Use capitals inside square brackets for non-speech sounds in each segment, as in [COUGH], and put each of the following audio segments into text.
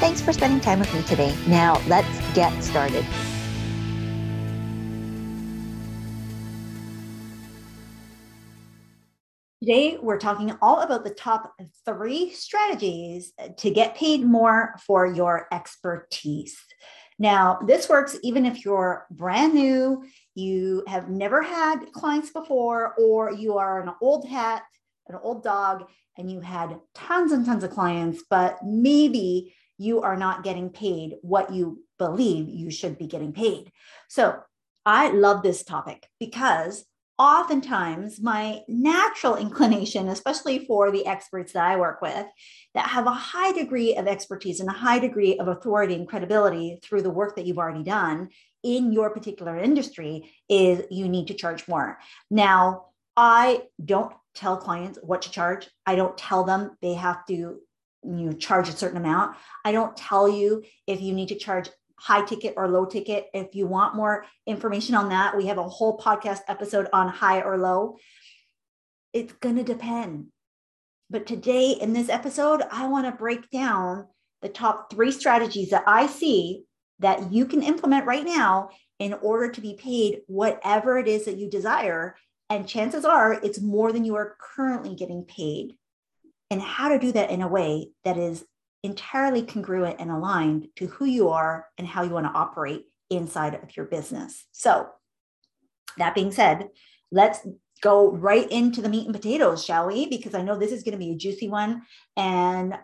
Thanks for spending time with me today. Now, let's get started. Today, we're talking all about the top three strategies to get paid more for your expertise. Now, this works even if you're brand new, you have never had clients before, or you are an old hat, an old dog, and you had tons and tons of clients, but maybe you are not getting paid what you believe you should be getting paid. So I love this topic because oftentimes my natural inclination, especially for the experts that I work with that have a high degree of expertise and a high degree of authority and credibility through the work that you've already done in your particular industry, is you need to charge more. Now, I don't tell clients what to charge. I don't tell them they have to you charge a certain amount. I don't tell you if you need to charge high ticket or low ticket. If you want more information on that, we have a whole podcast episode on high or low. It's going to depend. But today in this episode, I want to break down the top three strategies that I see that you can implement right now in order to be paid whatever it is that you desire. And chances are it's more than you are currently getting paid and how to do that in a way that is entirely congruent and aligned to who you are and how you want to operate inside of your business. So, that being said, let's go right into the meat and potatoes, shall we? Because I know this is going to be a juicy one. And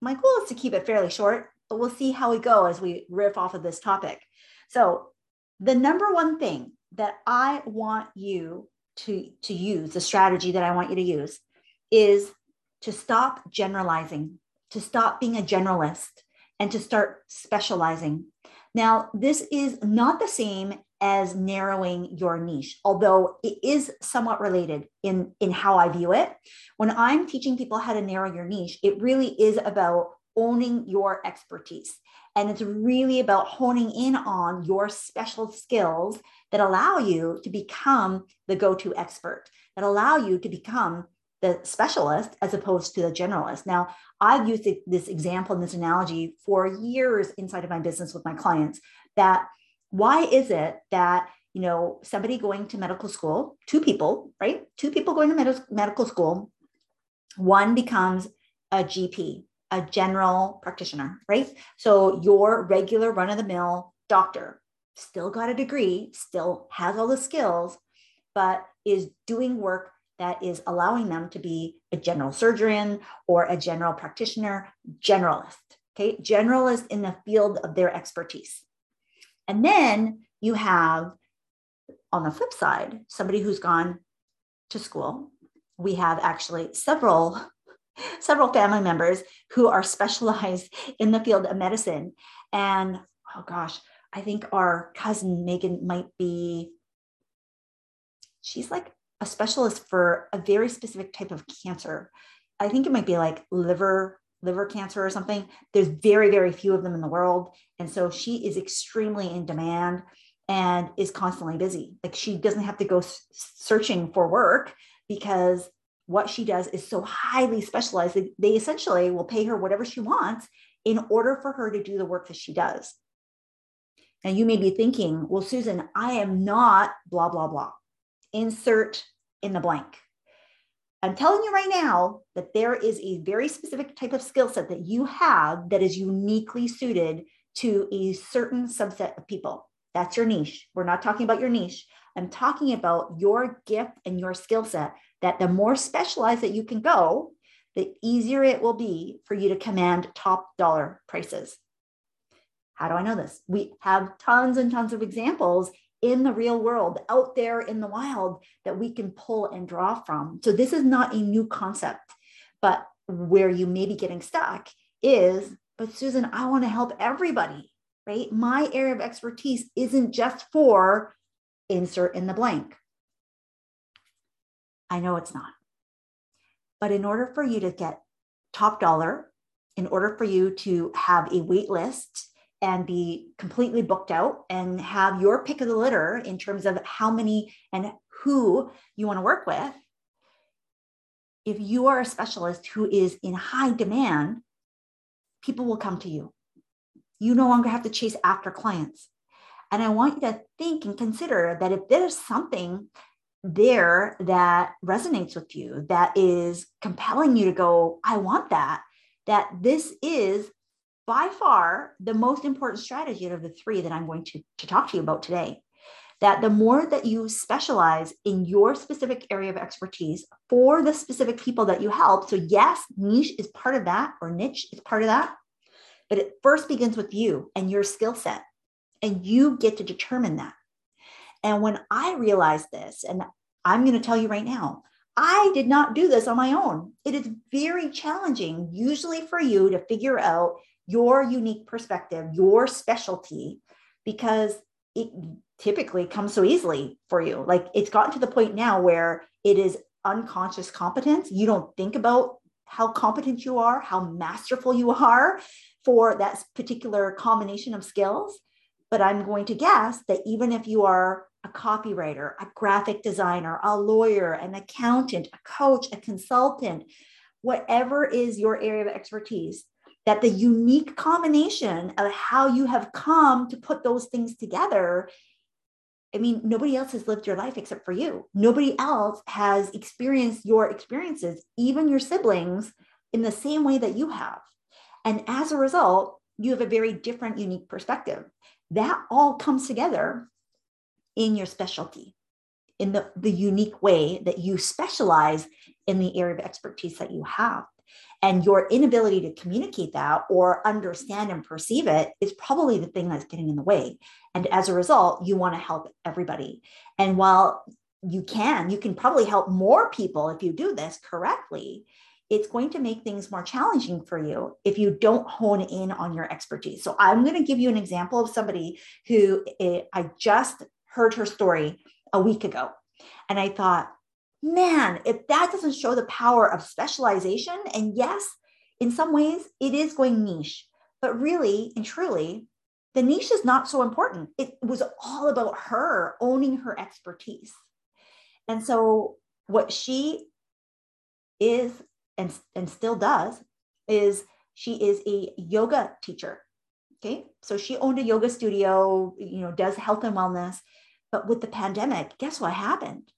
my goal is to keep it fairly short, but we'll see how we go as we riff off of this topic. So, the number one thing that I want you to, to use, the strategy that I want you to use, is to stop generalizing, to stop being a generalist, and to start specializing. Now, this is not the same as narrowing your niche, although it is somewhat related in, in how I view it. When I'm teaching people how to narrow your niche, it really is about owning your expertise. And it's really about honing in on your special skills that allow you to become the go to expert, that allow you to become the specialist as opposed to the generalist. Now, I've used this example and this analogy for years inside of my business with my clients that why is it that you know somebody going to medical school two people right two people going to med- medical school one becomes a gp a general practitioner right so your regular run of the mill doctor still got a degree still has all the skills but is doing work that is allowing them to be a general surgeon or a general practitioner, generalist, okay? Generalist in the field of their expertise. And then you have, on the flip side, somebody who's gone to school. We have actually several [LAUGHS] several family members who are specialized in the field of medicine and oh gosh i think our cousin megan might be she's like a specialist for a very specific type of cancer. I think it might be like liver liver cancer or something. There's very very few of them in the world, and so she is extremely in demand and is constantly busy. Like she doesn't have to go searching for work because what she does is so highly specialized that they essentially will pay her whatever she wants in order for her to do the work that she does. Now you may be thinking, well, Susan, I am not blah, blah, blah insert in the blank. I'm telling you right now that there is a very specific type of skill set that you have that is uniquely suited to a certain subset of people. That's your niche. We're not talking about your niche. I'm talking about your gift and your skill set that the more specialized that you can go, the easier it will be for you to command top dollar prices. How do I know this? We have tons and tons of examples in the real world, out there in the wild that we can pull and draw from. So this is not a new concept, but where you may be getting stuck is but Susan, I want to help everybody, right? My area of expertise isn't just for insert in the blank. I know it's not. But in order for you to get top dollar, in order for you to have a wait list and be completely booked out and have your pick of the litter in terms of how many and who you want to work with, if you are a specialist who is in high demand, people will come to you. You no longer have to chase after clients. And I want you to think and consider that if there's something there that resonates with you, that is compelling you to go, I want that, that this is by far the most important strategy out of the three that I'm going to, to talk to you about today. That the more that you specialize in your specific area of expertise for the specific people that you help. So, yes, niche is part of that, or niche is part of that, but it first begins with you and your skill set, and you get to determine that. And when I realized this, and I'm going to tell you right now, I did not do this on my own. It is very challenging, usually for you to figure out your unique perspective, your specialty, because it typically comes so easily for you. Like it's gotten to the point now where it is unconscious competence. You don't think about how competent you are, how masterful you are for that particular combination of skills. But I'm going to guess that even if you are a copywriter, a graphic designer, a lawyer, an accountant, a coach, a consultant, whatever is your area of expertise, that the unique combination of how you have come to put those things together. I mean, nobody else has lived your life except for you. Nobody else has experienced your experiences, even your siblings, in the same way that you have. And as a result, you have a very different, unique perspective. That all comes together in your specialty, in the, the unique way that you specialize in the area of expertise that you have. And your inability to communicate that or understand and perceive it is probably the thing that's getting in the way. And as a result, you want to help everybody. And while you can, you can probably help more people if you do this correctly it's going to make things more challenging for you if you don't hone in on your expertise. So I'm going to give you an example of somebody who eh, I just heard her story a week ago. And I thought, man, if that doesn't show the power of specialization, and yes, in some ways it is going niche, but really and truly, the niche is not so important. It was all about her owning her expertise. And so, what she is and, and still does is she is a yoga teacher. Okay. So she owned a yoga studio, you know, does health and wellness. But with the pandemic, guess what happened?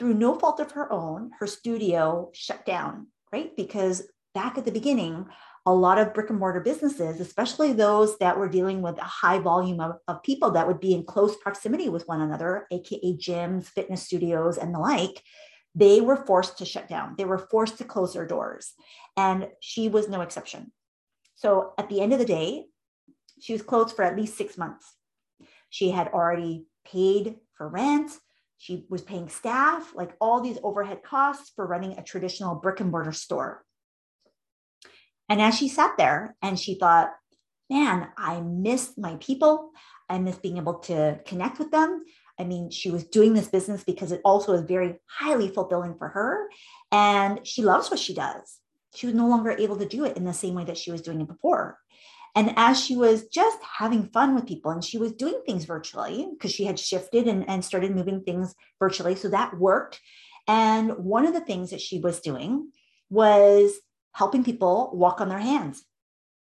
Through no fault of her own, her studio shut down, right? Because back at the beginning, a lot of brick and mortar businesses, especially those that were dealing with a high volume of, of people that would be in close proximity with one another, AKA gyms, fitness studios, and the like, they were forced to shut down. They were forced to close their doors. And she was no exception. So at the end of the day, she was closed for at least six months. She had already paid for rent. She was paying staff, like all these overhead costs for running a traditional brick and mortar store. And as she sat there and she thought, man, I miss my people. I miss being able to connect with them. I mean, she was doing this business because it also is very highly fulfilling for her. And she loves what she does. She was no longer able to do it in the same way that she was doing it before. And as she was just having fun with people and she was doing things virtually because she had shifted and, and started moving things virtually. So that worked. And one of the things that she was doing was helping people walk on their hands,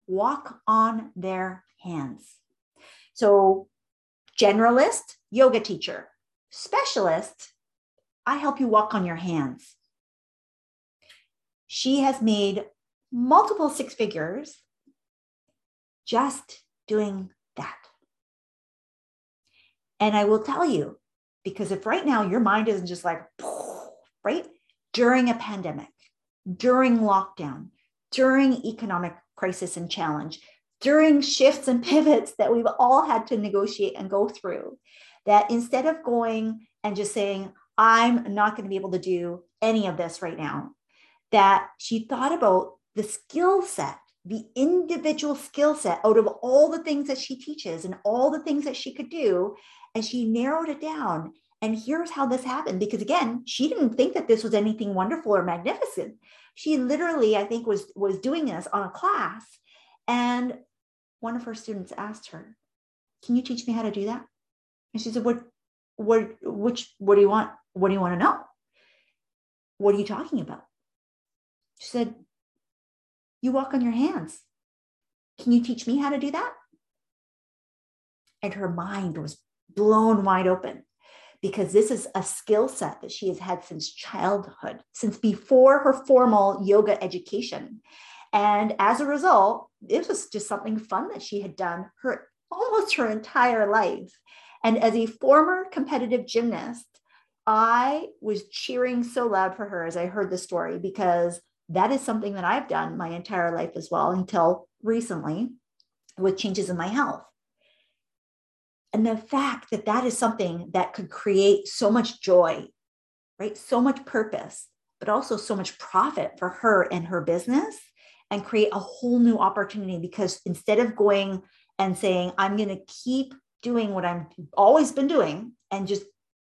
walk on their hands. So, generalist, yoga teacher, specialist, I help you walk on your hands. She has made multiple six figures just doing that. And I will tell you, because if right now your mind isn't just like, [LAUGHS] right? During a pandemic, during lockdown, during economic crisis and challenge, during shifts and [LAUGHS] pivots that we've all had to negotiate and go through, that instead of going and just saying, I'm not going to be able to do any of this right now, that she thought about the skill set the individual skill set out of all the things that she teaches and all the things that she could do. And she narrowed it down. And here's how this happened because again, she didn't think that this was anything wonderful or magnificent. She literally, I think, was was doing this on a class. And one of her students asked her, Can you teach me how to do that? And she said, What what which what do you want? What do you want to know? What are you talking about? She said, You walk on your hands. Can you teach me how to do that? And her mind was blown wide open because this is a skill set that she has had since childhood, since before her formal yoga education. And as a result, this was just something fun that she had done her almost her entire life. And as a former competitive gymnast, I was cheering so loud for her as I heard the story because that is something that I've done my entire life as well until recently with changes in my health. And the fact that that is something that could create so much joy, right? So much purpose, but also so much profit for her and her business and create a whole new opportunity because instead of going and saying, I'm going to keep doing what I've always been doing and just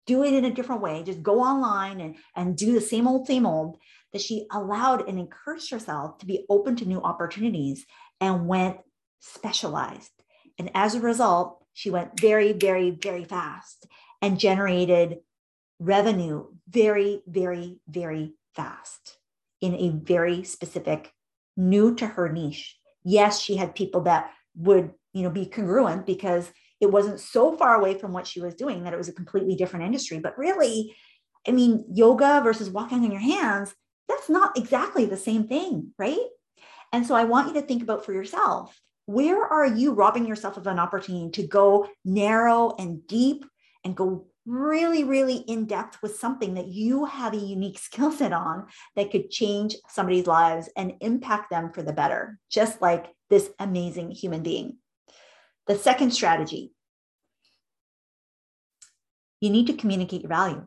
do it in a different way, just go online and, and do the same old, same old, that she allowed and encouraged herself to be open to new opportunities and went specialized. And as a result, she went very, very, very fast and generated revenue very, very, very fast in a very specific, new to her niche. Yes, she had people that would, you know, be congruent because it wasn't so far away from what she was doing that it was a completely different industry. But really, I mean, yoga versus walking on your hands, that's not exactly the same thing, right? And so I want you to think about for yourself where are you robbing yourself of an opportunity to go narrow and deep and go really, really in depth with something that you have a unique skill set on that could change somebody's lives and impact them for the better, just like this amazing human being. The second strategy you need to communicate your value.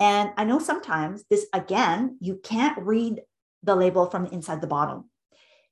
And I know sometimes this, again, you can't read the label from inside the bottle.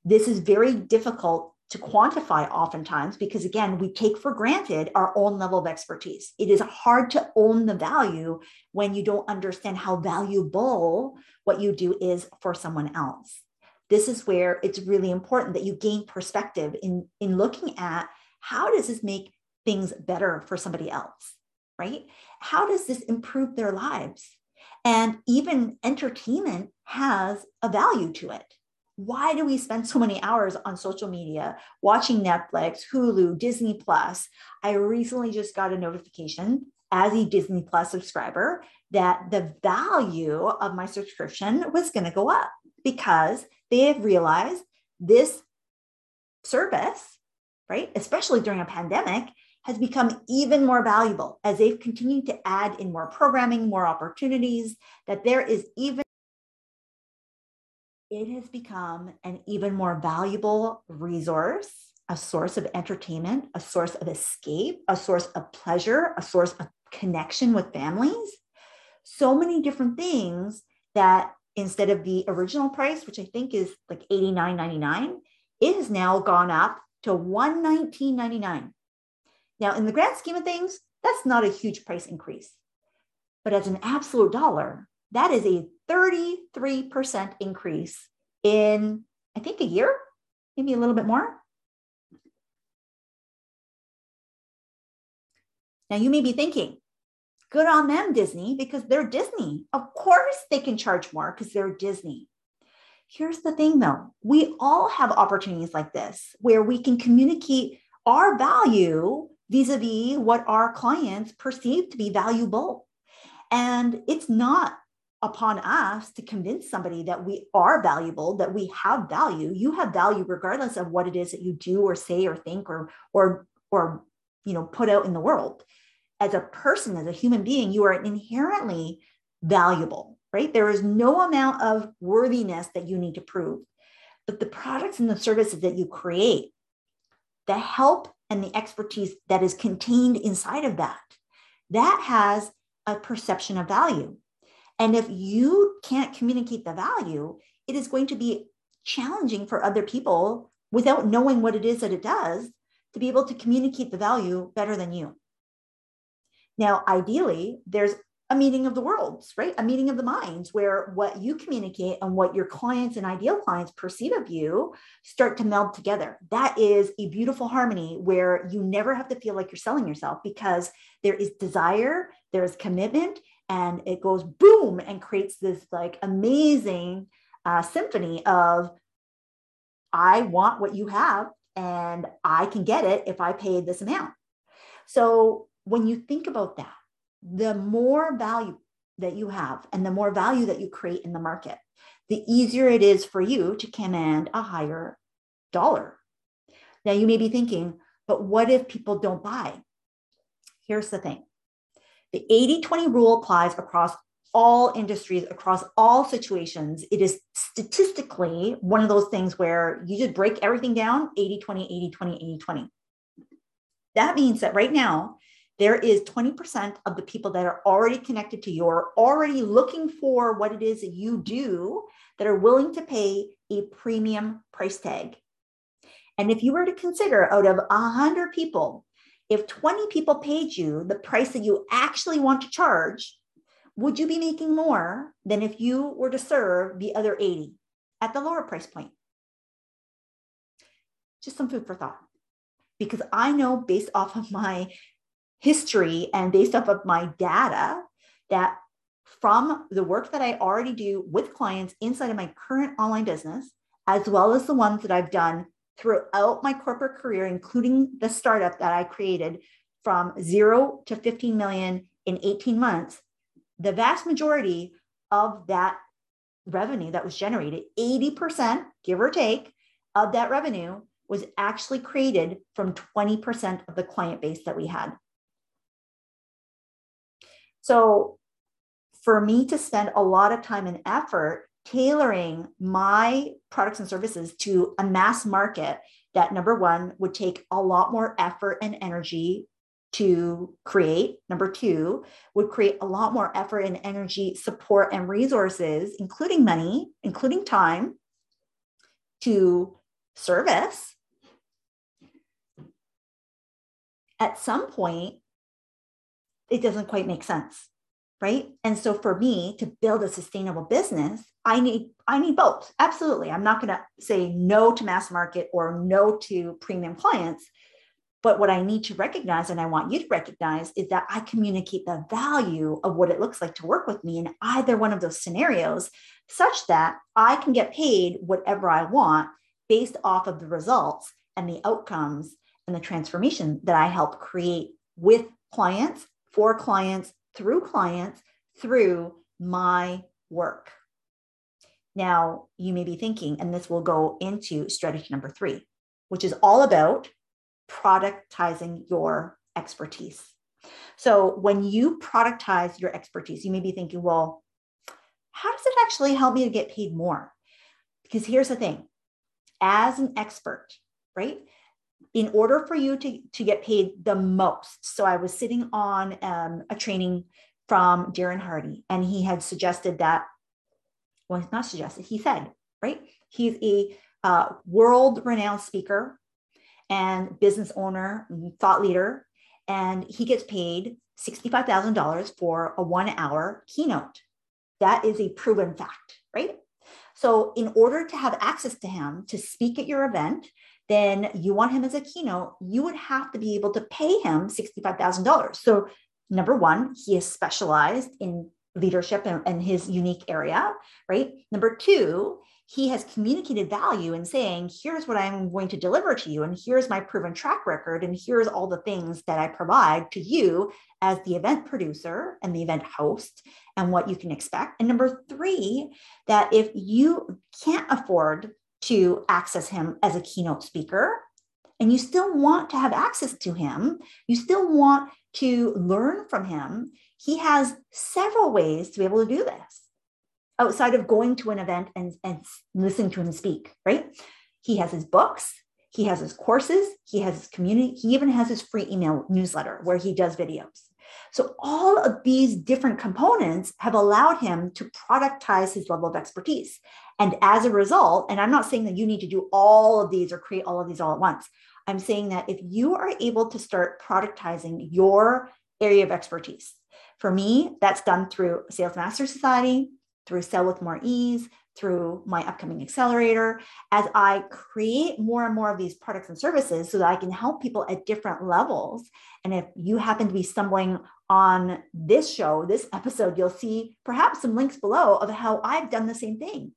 This is very difficult to quantify oftentimes because, again, we take for granted our own level of expertise. It is hard to own the value when you don't understand how valuable what you do is for someone else. This is where it's really important that you gain perspective in, in looking at how does this make things better for somebody else, right? How does this improve their lives? And even entertainment has a value to it. Why do we spend so many hours on social media watching Netflix, Hulu, Disney Plus? I recently just got a notification as a Disney Plus subscriber that the value of my subscription was going to go up because they have realized this service, right, especially during a pandemic, has become even more valuable as they've continued to add in more programming, more opportunities, that there is even it has become an even more valuable resource, a source of entertainment, a source of escape, a source of pleasure, a source of connection with families. So many different things that instead of the original price, which I think is like $89.99, it has now gone up to $119.99. Now, in the grand scheme of things, that's not a huge price increase. But as an absolute dollar, that is a 33% increase in, I think, a year, maybe a little bit more. Now, you may be thinking, good on them, Disney, because they're Disney. Of course, they can charge more because they're Disney. Here's the thing though we all have opportunities like this where we can communicate our value vis a vis what our clients perceive to be valuable. And it's not upon us to convince somebody that we are valuable that we have value you have value regardless of what it is that you do or say or think or or or you know put out in the world as a person as a human being you are inherently valuable right? There is no amount of worthiness that you need to prove. But the products and the services that you create the help and the expertise that is contained inside of that that has a perception of value. And if you can't communicate the value, it is going to be challenging for other people without knowing what it is that it does to be able to communicate the value better than you. Now, ideally, there's a meeting of the worlds, right? A meeting of the minds where what you communicate and what your clients and ideal clients perceive of you start to meld together. That is a beautiful harmony where you never have to feel like you're selling yourself because there is desire, there is commitment, and it goes boom and creates this like amazing uh, symphony of I want what you have and I can get it if I pay this amount. So when you think about that, the more value that you have and the more value that you create in the market, the easier it is for you to command a higher dollar. Now, you may be thinking, but what if people don't buy? Here's the thing the 80 20 rule applies across all industries, across all situations. It is statistically one of those things where you just break everything down 80 20, 80 20, 80 20. That means that right now, there is 20% of the people that are already connected to you or already looking for what it is that you do that are willing to pay a premium price tag. And if you were to consider out of 100 people, if 20 people paid you the price that you actually want to charge, would you be making more than if you were to serve the other 80 at the lower price point? Just some food for thought. Because I know based off of my history and based off of my data that from the work that I already do with clients inside of my current online business, as well as the ones that I've done throughout my corporate career, including the startup that I created from zero to 15 million in 18 months, the vast majority of that revenue that was generated, 80%, give or take, of that revenue was actually created from 20% of the client base that we had. So for me to spend a lot of time and effort tailoring my products and services to a mass market that number one would take a lot more effort and energy to create. Number two, would create a lot more effort and energy, support, and resources, including money, including time to service. At some point, it doesn't quite make sense right? And so for me to build a sustainable business i need i need both absolutely. I'm not going to say no to mass market or no to premium clients but what i need to recognize and i want you to recognize is that i communicate the value of what it looks like to work with me in either one of those scenarios such that i can get paid whatever i want based off of the results and the outcomes and the transformation that i help create with clients for clients, through clients, through my work. Now, you may be thinking, and this will go into strategy number three, which is all about productizing your expertise. So, when you productize your expertise, you may be thinking, well, how does it actually help me to get paid more? Because here's the thing as an expert, right? In order for you to, to get paid the most. So I was sitting on um, a training from Darren Hardy, and he had suggested that, well, not suggested, he said, right? He's a uh, world renowned speaker and business owner, thought leader, and he gets paid $65,000 for a one hour keynote. That is a proven fact, right? So, in order to have access to him to speak at your event, then you want him as a keynote, you would have to be able to pay him $65,000. So, number one, he is specialized in leadership and, and his unique area, right? Number two, he has communicated value in saying, here's what I'm going to deliver to you, and here's my proven track record, and here's all the things that I provide to you as the event producer and the event host, and what you can expect. And number three, that if you can't afford to access him as a keynote speaker, and you still want to have access to him, you still want to learn from him, he has several ways to be able to do this outside of going to an event and, and listening to him speak, right? He has his books, he has his courses, he has his community, he even has his free email newsletter where he does videos. So, all of these different components have allowed him to productize his level of expertise. And as a result, and I'm not saying that you need to do all of these or create all of these all at once. I'm saying that if you are able to start productizing your area of expertise, for me, that's done through Sales Master Society, through Sell with More Ease, through my upcoming accelerator, as I create more and more of these products and services so that I can help people at different levels. And if you happen to be stumbling on this show, this episode, you'll see perhaps some links below of how I've done the same thing.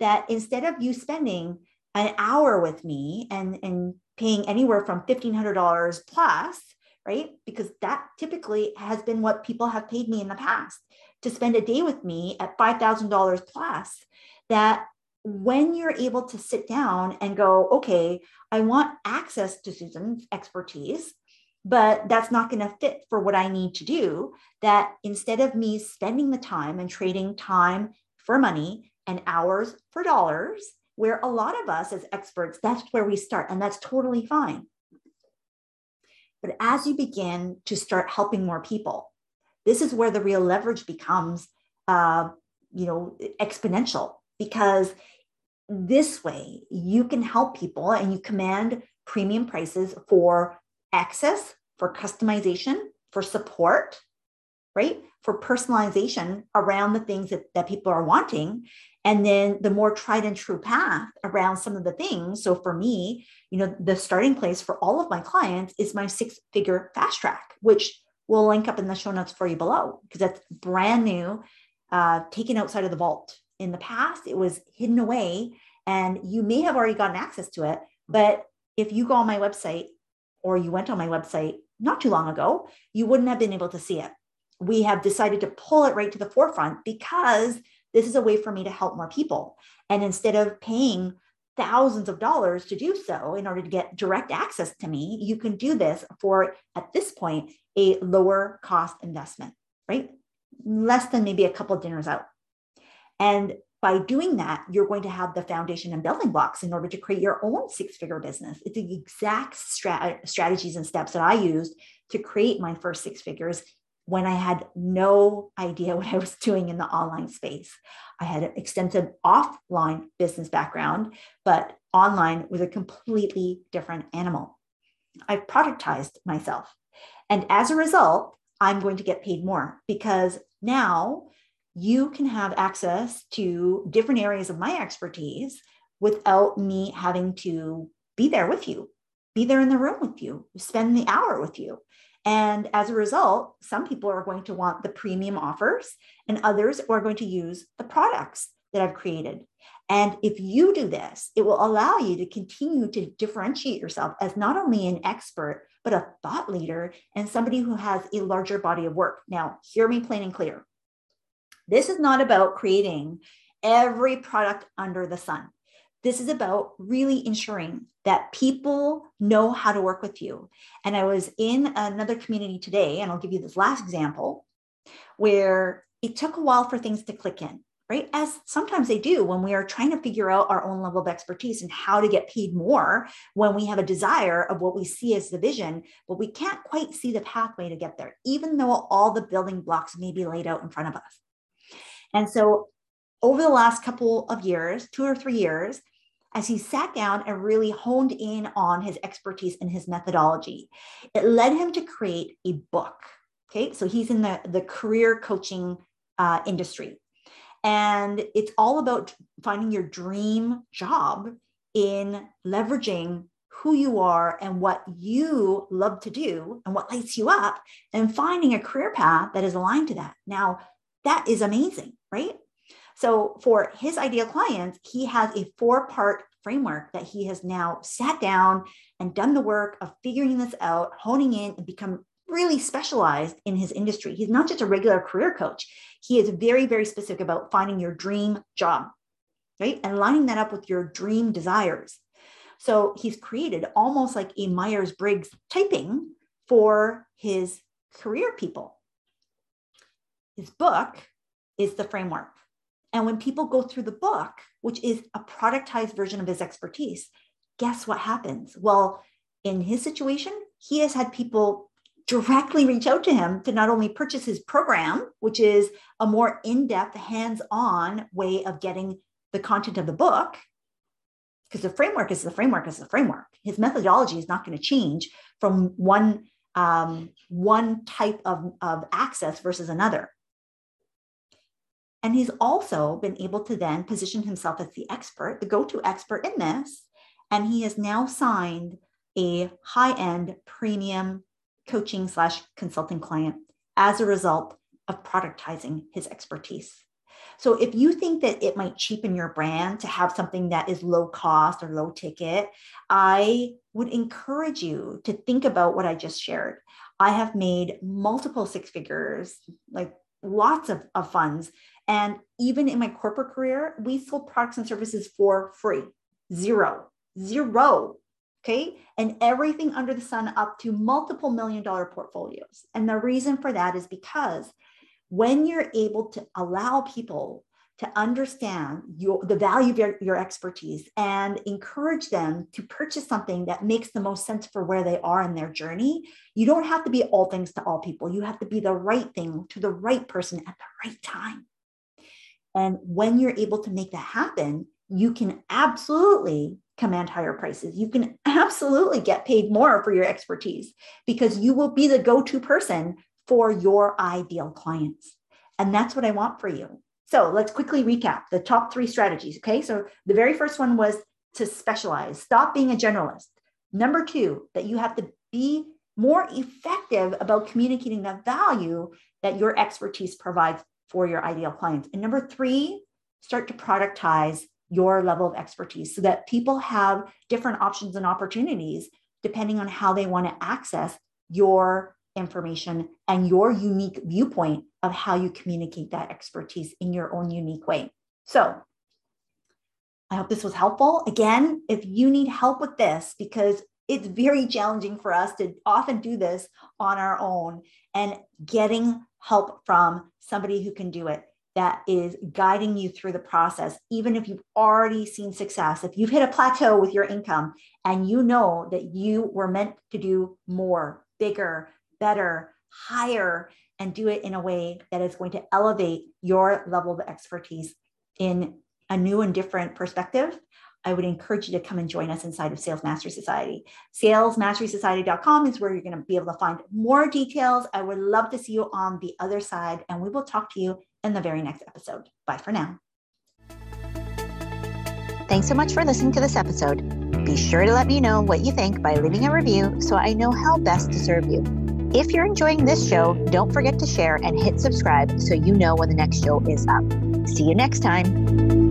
That instead of you spending an hour with me and, and paying anywhere from $1,500 plus, right? Because that typically has been what people have paid me in the past to spend a day with me at $5,000 plus. That when you're able to sit down and go, okay, I want access to Susan's expertise, but that's not going to fit for what I need to do. That instead of me spending the time and trading time for money and hours for dollars, where a lot of us as experts, that's where we start, and that's totally fine. But as you begin to start helping more people, this is where the real leverage becomes, uh, you know, exponential because this way you can help people and you command premium prices for access, for customization, for support, right? For personalization around the things that, that people are wanting. And then the more tried and true path around some of the things. So for me, you know, the starting place for all of my clients is my six figure fast track, which we'll link up in the show notes for you below because that's brand new, uh, taken outside of the vault. In the past, it was hidden away and you may have already gotten access to it. But if you go on my website or you went on my website not too long ago, you wouldn't have been able to see it. We have decided to pull it right to the forefront because this is a way for me to help more people. And instead of paying thousands of dollars to do so in order to get direct access to me, you can do this for, at this point, a lower cost investment, right? Less than maybe a couple dinners out. And by doing that, you're going to have the foundation and building blocks in order to create your own six figure business. It's the exact strat- strategies and steps that I used to create my first six figures when I had no idea [LAUGHS] what I was doing in the online space. I had an extensive offline business background, but online was a completely different animal. I productized myself. And as a result, I'm going to get paid more because now you can have access to different areas of my expertise without me having to be there with you, be there in the room with you, spend the hour with you. And as a result, some people are going to want the premium offers, and others are going to use the products that I've created. And if you do this, it will allow you to continue to differentiate yourself as not only an expert, but a thought leader and somebody who has a larger body of work. Now, hear me plain and clear. This is not about creating every product under the sun. This is about really ensuring that people know how to work with you. And I was in another community today, and I'll give you this last example, where it took a while for things to click in, right? As sometimes they do when we are trying to figure out our own level of expertise and how to get paid more when we have a desire of what we see as the vision, but we can't quite see the pathway to get there, even though all the building blocks may be laid out in front of us. And so over the last couple of years, two or three years, as he sat down and really honed in on his expertise and his methodology. It led him to create a book. Okay, so he's in the, the career coaching uh, industry. And it's all about finding your dream job in leveraging who you are and what you love to do and what lights you up and finding a career path that is aligned to that. Now, that is amazing, right? So for his ideal clients, he has a four part framework that he has now sat down and done the work of figuring this out, honing in, and become really specialized in his industry. He's not just a regular career coach. He is very, very specific about finding your dream job, right? And lining that up with your dream desires. So he's created almost like a Myers Briggs typing for his career people. His book is the framework. And when people go through the book, which is a productized version of his expertise, guess what happens? Well, in his situation, he has had people directly reach out to him to not only purchase his program, which is a more in depth, hands on way of getting the content of the book, because the framework is the framework is the framework. His methodology is not going to change from one um, one type of, of access versus another. And he's also been able to then position himself as the expert, the go to expert in this. And he has now signed a high end premium coaching slash consulting client as a result of productizing his expertise. So if you think that it might cheapen your brand to have something that is low cost or low ticket, I would encourage you to think about what I just shared. I have made multiple six figures, like lots of, of funds. And even in my corporate career, we sold products and services for free, zero, zero. Okay. And everything under the sun up to multiple million dollar portfolios. And the reason for that is because when you're able to allow people to understand your, the value of your, your expertise and encourage them to purchase something that makes the most sense for where they are in their journey. You don't have to be all things to all people. You have to be the right thing to the right person at the right time. And when you're able to make that happen, you can absolutely command higher prices. You can absolutely get paid more for your expertise because you will be the go to person for your ideal clients. And that's what I want for you. So let's quickly recap the top three strategies. Okay. So the very first one was to specialize, stop being a generalist. Number two, that you have to be more effective about communicating the value that your expertise provides for your ideal clients. And number three, start to productize your level of expertise so that people have different options and opportunities depending on how they want to access your information and your unique viewpoint of how you communicate that expertise in your own unique way. So, I hope this was helpful. Again, if you need help with this, because it's very challenging for us to often do this on our own and getting help from somebody who can do it that is guiding you through the process, even if you've already seen success, if you've hit a plateau with your income and you know that you were meant to do more, bigger, better, higher, and do it in a way that is going to elevate your level of expertise in a new and different perspective, I would encourage you to come and join us inside of Sales Mastery Society. SalesMasterySociety.com is where you're going to be able to find more details. I would love to see you on the other side, and we will talk to you in the very next episode. Bye for now. Thanks so much for listening to this episode. Be sure to let me know what you think by leaving a review so I know how best to serve you. If you're enjoying this show, don't forget to share and hit subscribe so you know when the next show is up. See you next time.